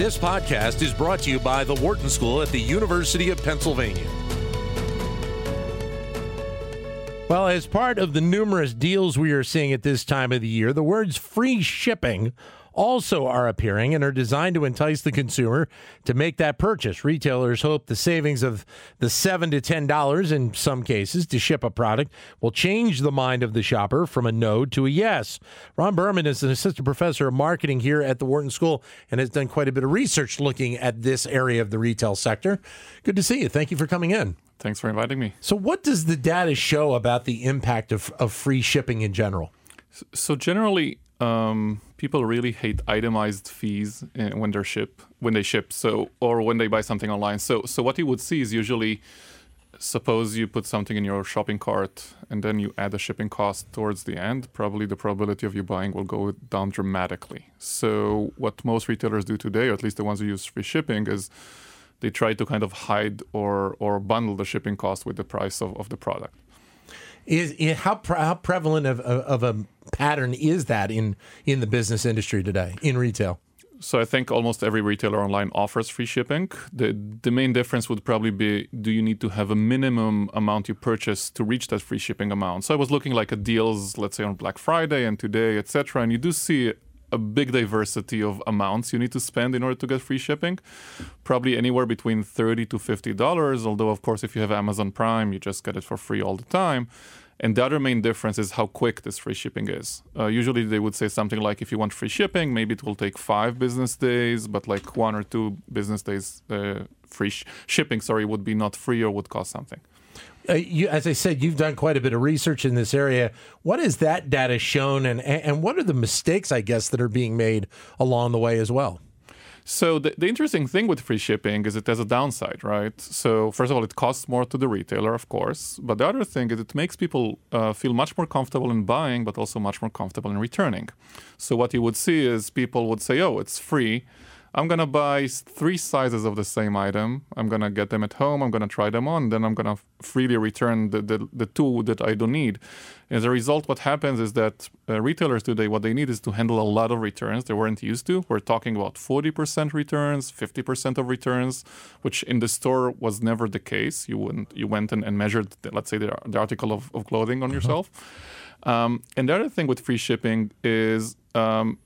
This podcast is brought to you by the Wharton School at the University of Pennsylvania. Well, as part of the numerous deals we are seeing at this time of the year, the words free shipping also are appearing and are designed to entice the consumer to make that purchase. Retailers hope the savings of the seven to ten dollars in some cases to ship a product will change the mind of the shopper from a no to a yes. Ron Berman is an assistant professor of marketing here at the Wharton School and has done quite a bit of research looking at this area of the retail sector. Good to see you. Thank you for coming in. Thanks for inviting me. So, what does the data show about the impact of, of free shipping in general? So, generally, um, people really hate itemized fees eh, when they ship when they ship so or when they buy something online. So so what you would see is usually suppose you put something in your shopping cart and then you add a shipping cost towards the end probably the probability of you buying will go down dramatically. So what most retailers do today or at least the ones who use free shipping is they try to kind of hide or or bundle the shipping cost with the price of, of the product. Is, is how pre- how prevalent of, of, of a pattern is that in in the business industry today in retail? So I think almost every retailer online offers free shipping. The the main difference would probably be do you need to have a minimum amount you purchase to reach that free shipping amount. So I was looking like at deals, let's say on Black Friday and today, etc. And you do see a big diversity of amounts you need to spend in order to get free shipping. Probably anywhere between thirty to fifty dollars. Although of course if you have Amazon Prime, you just get it for free all the time. And the other main difference is how quick this free shipping is. Uh, usually they would say something like if you want free shipping, maybe it will take five business days, but like one or two business days uh, free sh- shipping, sorry, would be not free or would cost something. Uh, you, as I said, you've done quite a bit of research in this area. What has that data shown, and and what are the mistakes, I guess, that are being made along the way as well? So the, the interesting thing with free shipping is it has a downside, right? So first of all, it costs more to the retailer, of course. But the other thing is it makes people uh, feel much more comfortable in buying, but also much more comfortable in returning. So what you would see is people would say, "Oh, it's free." I'm gonna buy three sizes of the same item. I'm gonna get them at home. I'm gonna try them on. Then I'm gonna freely return the, the, the two that I don't need. As a result, what happens is that uh, retailers today, what they need is to handle a lot of returns they weren't used to. We're talking about 40% returns, 50% of returns, which in the store was never the case. You wouldn't, you went and, and measured, the, let's say, the, the, article of, of clothing on uh-huh. yourself. Um, and the other thing with free shipping is um,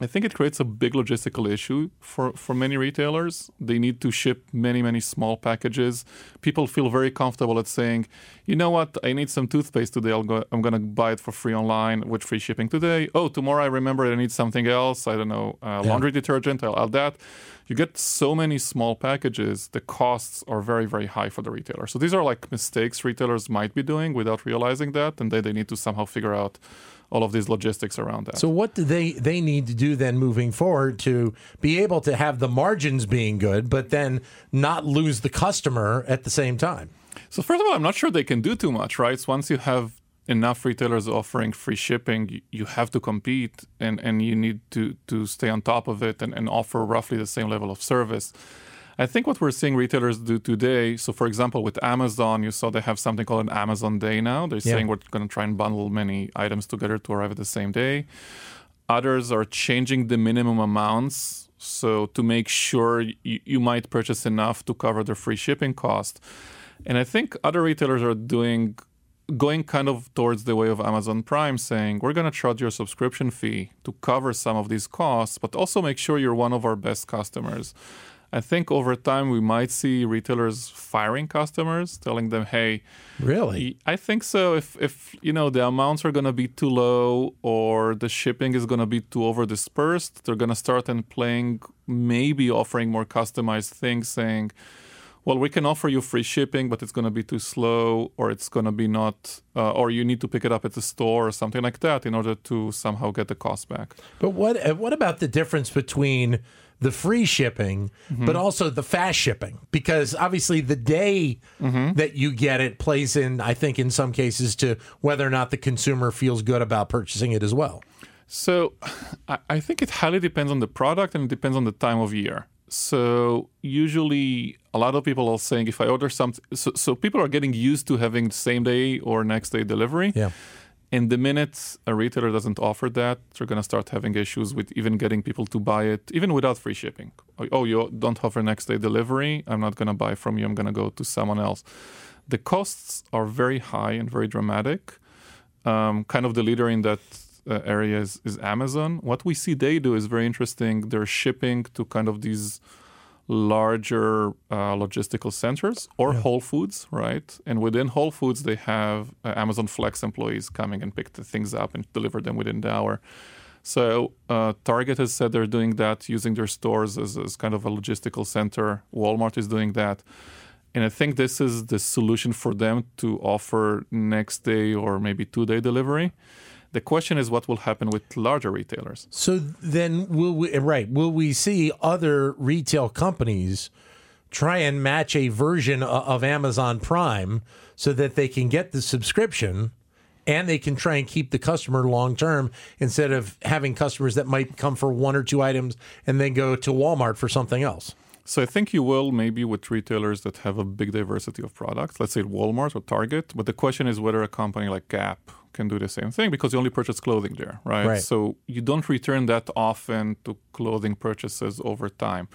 I think it creates a big logistical issue for, for many retailers. They need to ship many, many small packages. People feel very comfortable at saying, you know what, I need some toothpaste today. I'll go, I'm going to buy it for free online with free shipping today. Oh, tomorrow I remember I need something else. I don't know, uh, yeah. laundry detergent. I'll add that. You get so many small packages, the costs are very, very high for the retailer. So these are like mistakes retailers might be doing without realizing that. And then they need to somehow figure out all of these logistics around that. So what do they they need to do then moving forward to be able to have the margins being good, but then not lose the customer at the same time? So first of all, I'm not sure they can do too much, right? So once you have enough retailers offering free shipping, you have to compete and, and you need to, to stay on top of it and, and offer roughly the same level of service. I think what we're seeing retailers do today, so for example, with Amazon, you saw they have something called an Amazon Day now. They're yeah. saying we're going to try and bundle many items together to arrive at the same day. Others are changing the minimum amounts. So to make sure you, you might purchase enough to cover the free shipping cost. And I think other retailers are doing going kind of towards the way of Amazon Prime, saying we're going to charge your subscription fee to cover some of these costs, but also make sure you're one of our best customers. I think over time we might see retailers firing customers, telling them, "Hey, really? I think so. If if you know the amounts are going to be too low or the shipping is going to be too over dispersed, they're going to start and playing, maybe offering more customized things, saying." well, we can offer you free shipping, but it's going to be too slow, or it's going to be not, uh, or you need to pick it up at the store or something like that in order to somehow get the cost back. But what what about the difference between the free shipping, mm-hmm. but also the fast shipping, because obviously the day mm-hmm. that you get it plays in, I think, in some cases, to whether or not the consumer feels good about purchasing it as well. So I think it highly depends on the product and it depends on the time of year. So usually a lot of people are saying if I order something, so, so people are getting used to having same day or next day delivery. Yeah And the minute a retailer doesn't offer that, they're going to start having issues with even getting people to buy it, even without free shipping. Oh, you don't offer next day delivery. I'm not going to buy from you. I'm going to go to someone else. The costs are very high and very dramatic. Um, kind of the leader in that uh, area is, is Amazon. What we see they do is very interesting. They're shipping to kind of these larger uh, logistical centers or yeah. Whole Foods, right? And within Whole Foods, they have uh, Amazon Flex employees coming and pick the things up and deliver them within the hour. So uh, Target has said they're doing that using their stores as, as kind of a logistical center. Walmart is doing that. And I think this is the solution for them to offer next day or maybe two day delivery. The question is what will happen with larger retailers. So then, will we, right, will we see other retail companies try and match a version of Amazon Prime so that they can get the subscription? and they can try and keep the customer long term instead of having customers that might come for one or two items and then go to Walmart for something else. So I think you will maybe with retailers that have a big diversity of products, let's say Walmart or Target. But the question is whether a company like Gap can do the same thing because you only purchase clothing there, right? right. So you don't return that often to clothing purchases over time.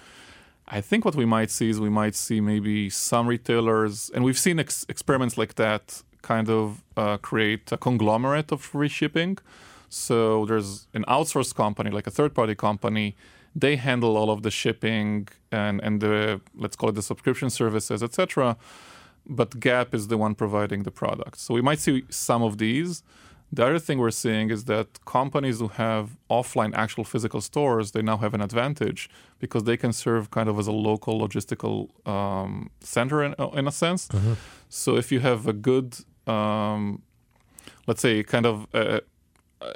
I think what we might see is we might see maybe some retailers, and we've seen ex- experiments like that kind of uh, create a conglomerate of free shipping. So there's an outsourced company, like a third party company, they handle all of the shipping and, and the, let's call it the subscription services, etc but Gap is the one providing the product. So we might see some of these. The other thing we're seeing is that companies who have offline actual physical stores, they now have an advantage because they can serve kind of as a local logistical um, center in, in, a sense. Mm-hmm. So if you have a good, um, let's say, kind of a, a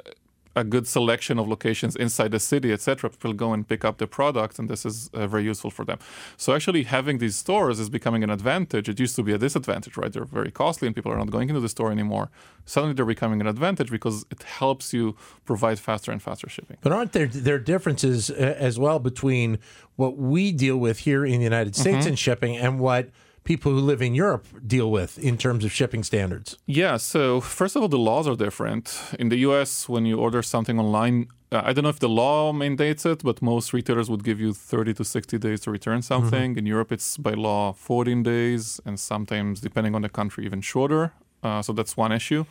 a good selection of locations inside the city, etc., people go and pick up the product, and this is uh, very useful for them. So actually, having these stores is becoming an advantage. It used to be a disadvantage, right? They're very costly, and people are not going into the store anymore. Suddenly, they're becoming an advantage because it helps you provide faster and faster shipping. But aren't there there differences uh, as well between what we deal with here in the United States mm-hmm. in shipping and what people who live in Europe deal with in terms of shipping standards? Yeah, so first of all, the laws are different. In the US, when you order something online, uh, I don't know if the law mandates it, but most retailers would give you 30 to 60 days to return something. Mm-hmm. In Europe, it's by law 14 days, and sometimes, depending on the country, even shorter. Uh, so that's one issue.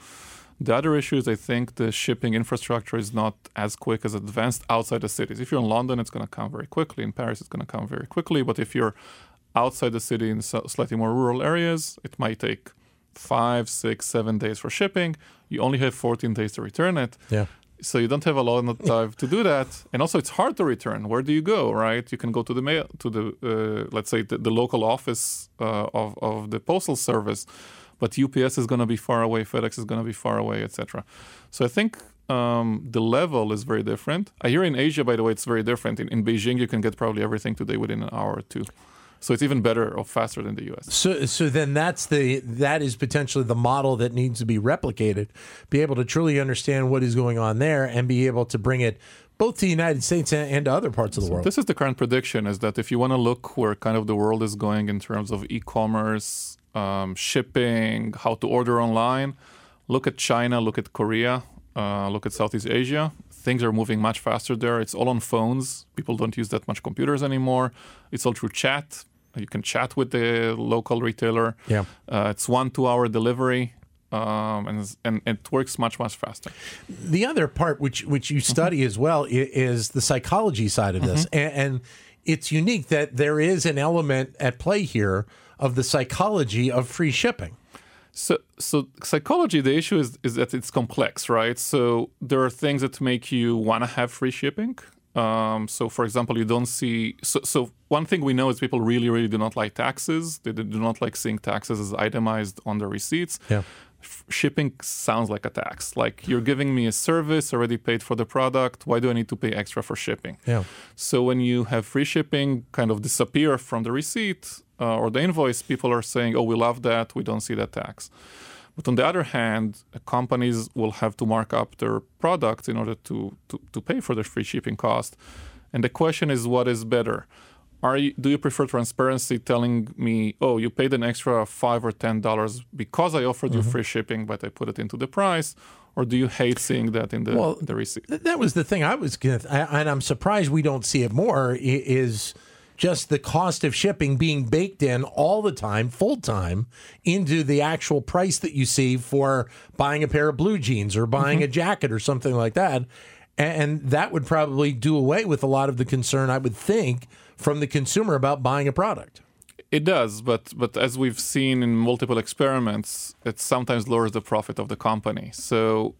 The other issue is I think the shipping infrastructure is not as quick as advanced outside the cities. If you're in London, it's going to come very quickly. In Paris, it's going to come very quickly. But if you're outside the city in slightly more rural areas, it might take five, six, seven days for shipping. You only have 14 days to return it. Yeah. So you don't have a lot of time to do that, and also it's hard to return. Where do you go, right? You can go to the mail to the uh, let's say the, the local office uh, of of the postal service, but UPS is going to be far away, FedEx is going to be far away, etc. So I think um, the level is very different. I hear in Asia, by the way, it's very different. In, in Beijing, you can get probably everything today within an hour or two. So it's even better or faster than the US. So so then that's the that is potentially the model that needs to be replicated. Be able to truly understand what is going on there and be able to bring it both to the United States and, to other parts of the so world. This is the current prediction: is that if you want to look where kind of the world is going in terms of e-commerce, um, shipping, how to order online, look at China, look at Korea, uh, look at Southeast Asia. Things are moving much faster there. It's all on phones. People don't use that much computers anymore. It's all through chat. You can chat with the local retailer. Yeah, uh, it's one two hour delivery. Um, and, and it works much much faster. The other part, which which you study mm-hmm. as well, is the psychology side of this, mm-hmm. and, and it's unique that there is an element at play here of the psychology of free shipping. So, so psychology, the issue is, is that it's complex, right? So there are things that make you want to have free shipping. Um, so, for example, you don't see. So, so, one thing we know is people really, really do not like taxes. They do not like seeing taxes as itemized on the receipts. Yeah. F- shipping sounds like a tax. Like you're giving me a service, already paid for the product. Why do I need to pay extra for shipping? Yeah. So when you have free shipping kind of disappear from the receipt uh, or the invoice, people are saying, "Oh, we love that. We don't see that tax." But on the other hand, companies will have to mark up their products in order to, to, to pay for the free shipping cost. And the question is, what is better? are you, do you prefer transparency telling me, oh, you paid an extra five or ten dollars because I offered you mm-hmm. free shipping, but I put it into the price? Or do you hate seeing that in the, Well, the receipt? Th- That was the thing I was going and I'm surprised we don't see it more, is just the cost of shipping being baked in all the time, full time, into the actual price that you see for buying a pair of blue jeans or buying mm-hmm. a jacket or something like that. And that would probably do away with a lot of the concern, I would think, from the consumer about buying a product. It does, but but as we've seen in multiple experiments, it sometimes lowers the profit of the company. So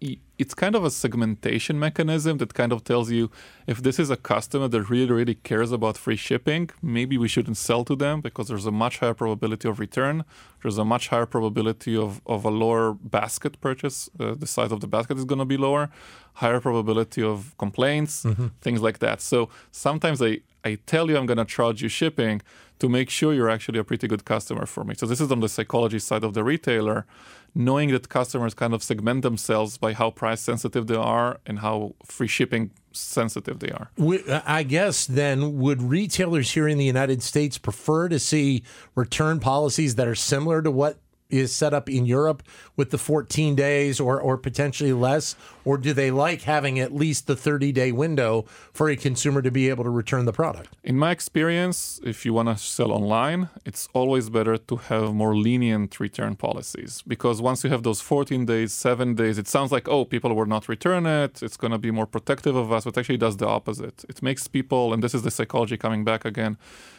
it's kind of a segmentation mechanism that kind of tells you if this is a customer that really really cares about free shipping, maybe we shouldn't sell to them because there's a much higher probability of return. There's a much higher probability of, of a lower basket purchase. Uh, the size of the basket is going to be lower, higher probability of complaints, things like that. So sometimes I I tell you I'm going to charge you shipping to make sure you're actually a pretty good customer for me. So this is on the psychology side of the retailer, knowing that customers kind of segment themselves by how price sensitive they are and how free shipping sensitive they are. Uh, I guess then, would retailers here in the United States prefer to see return policies that are similar to what is set up in Europe with the 14 days or, or potentially less? Or do they like having at least the 30 day window for a consumer to be able to return the product? In my experience, if you want to sell online, it's always better to have more lenient return policies because once you have those 14 days, seven days, it sounds like, oh, people will not return it. It's going to be more protective of us, but actually does the opposite. It makes people, and this is the psychology coming back again,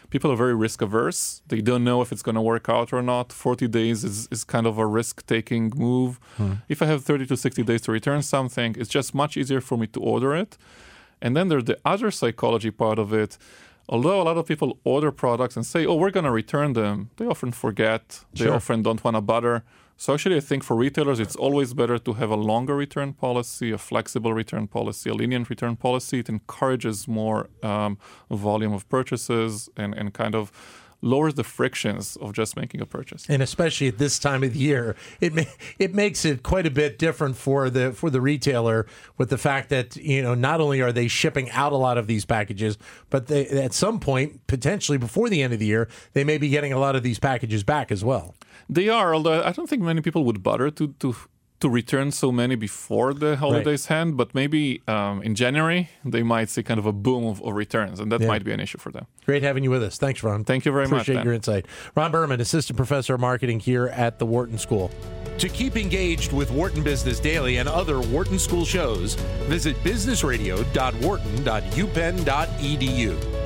people are very risk averse. They don't know if it's going to work out or not. 40 days is, is kind of a risk taking move. Hmm. If I have 30 to 60 days to return something, it's just much easier for me to order it. And then there's the other psychology part of it. Although a lot of people order products and say, oh, we're going to return them, they often forget. They Sure. often don't want to bother. So actually, I think for retailers, it's always better to have a longer return policy, a flexible return policy, a lenient return policy. It encourages more um, volume of purchases and, and kind of lowers the frictions of just making a purchase. And especially at this time of the year, it it makes it quite a bit different for the for the retailer with the fact that you know not only are they shipping out a lot of these packages, but they at some point potentially before the end of the year they may be getting a lot of these packages back as well. They are, although I don't think many people would bother to to to return so many before the holidays end. But maybe um, in January they might see kind of a boom of, of returns, and that Yeah. might be an issue for them. Great having you with us. Thanks, Ron. Thank you very much, Appreciate your insight. Ron Berman, assistant professor of marketing here at the Wharton School. To keep engaged with Wharton Business Daily and other Wharton School shows, visit businessradio.wharton.upenn.edu.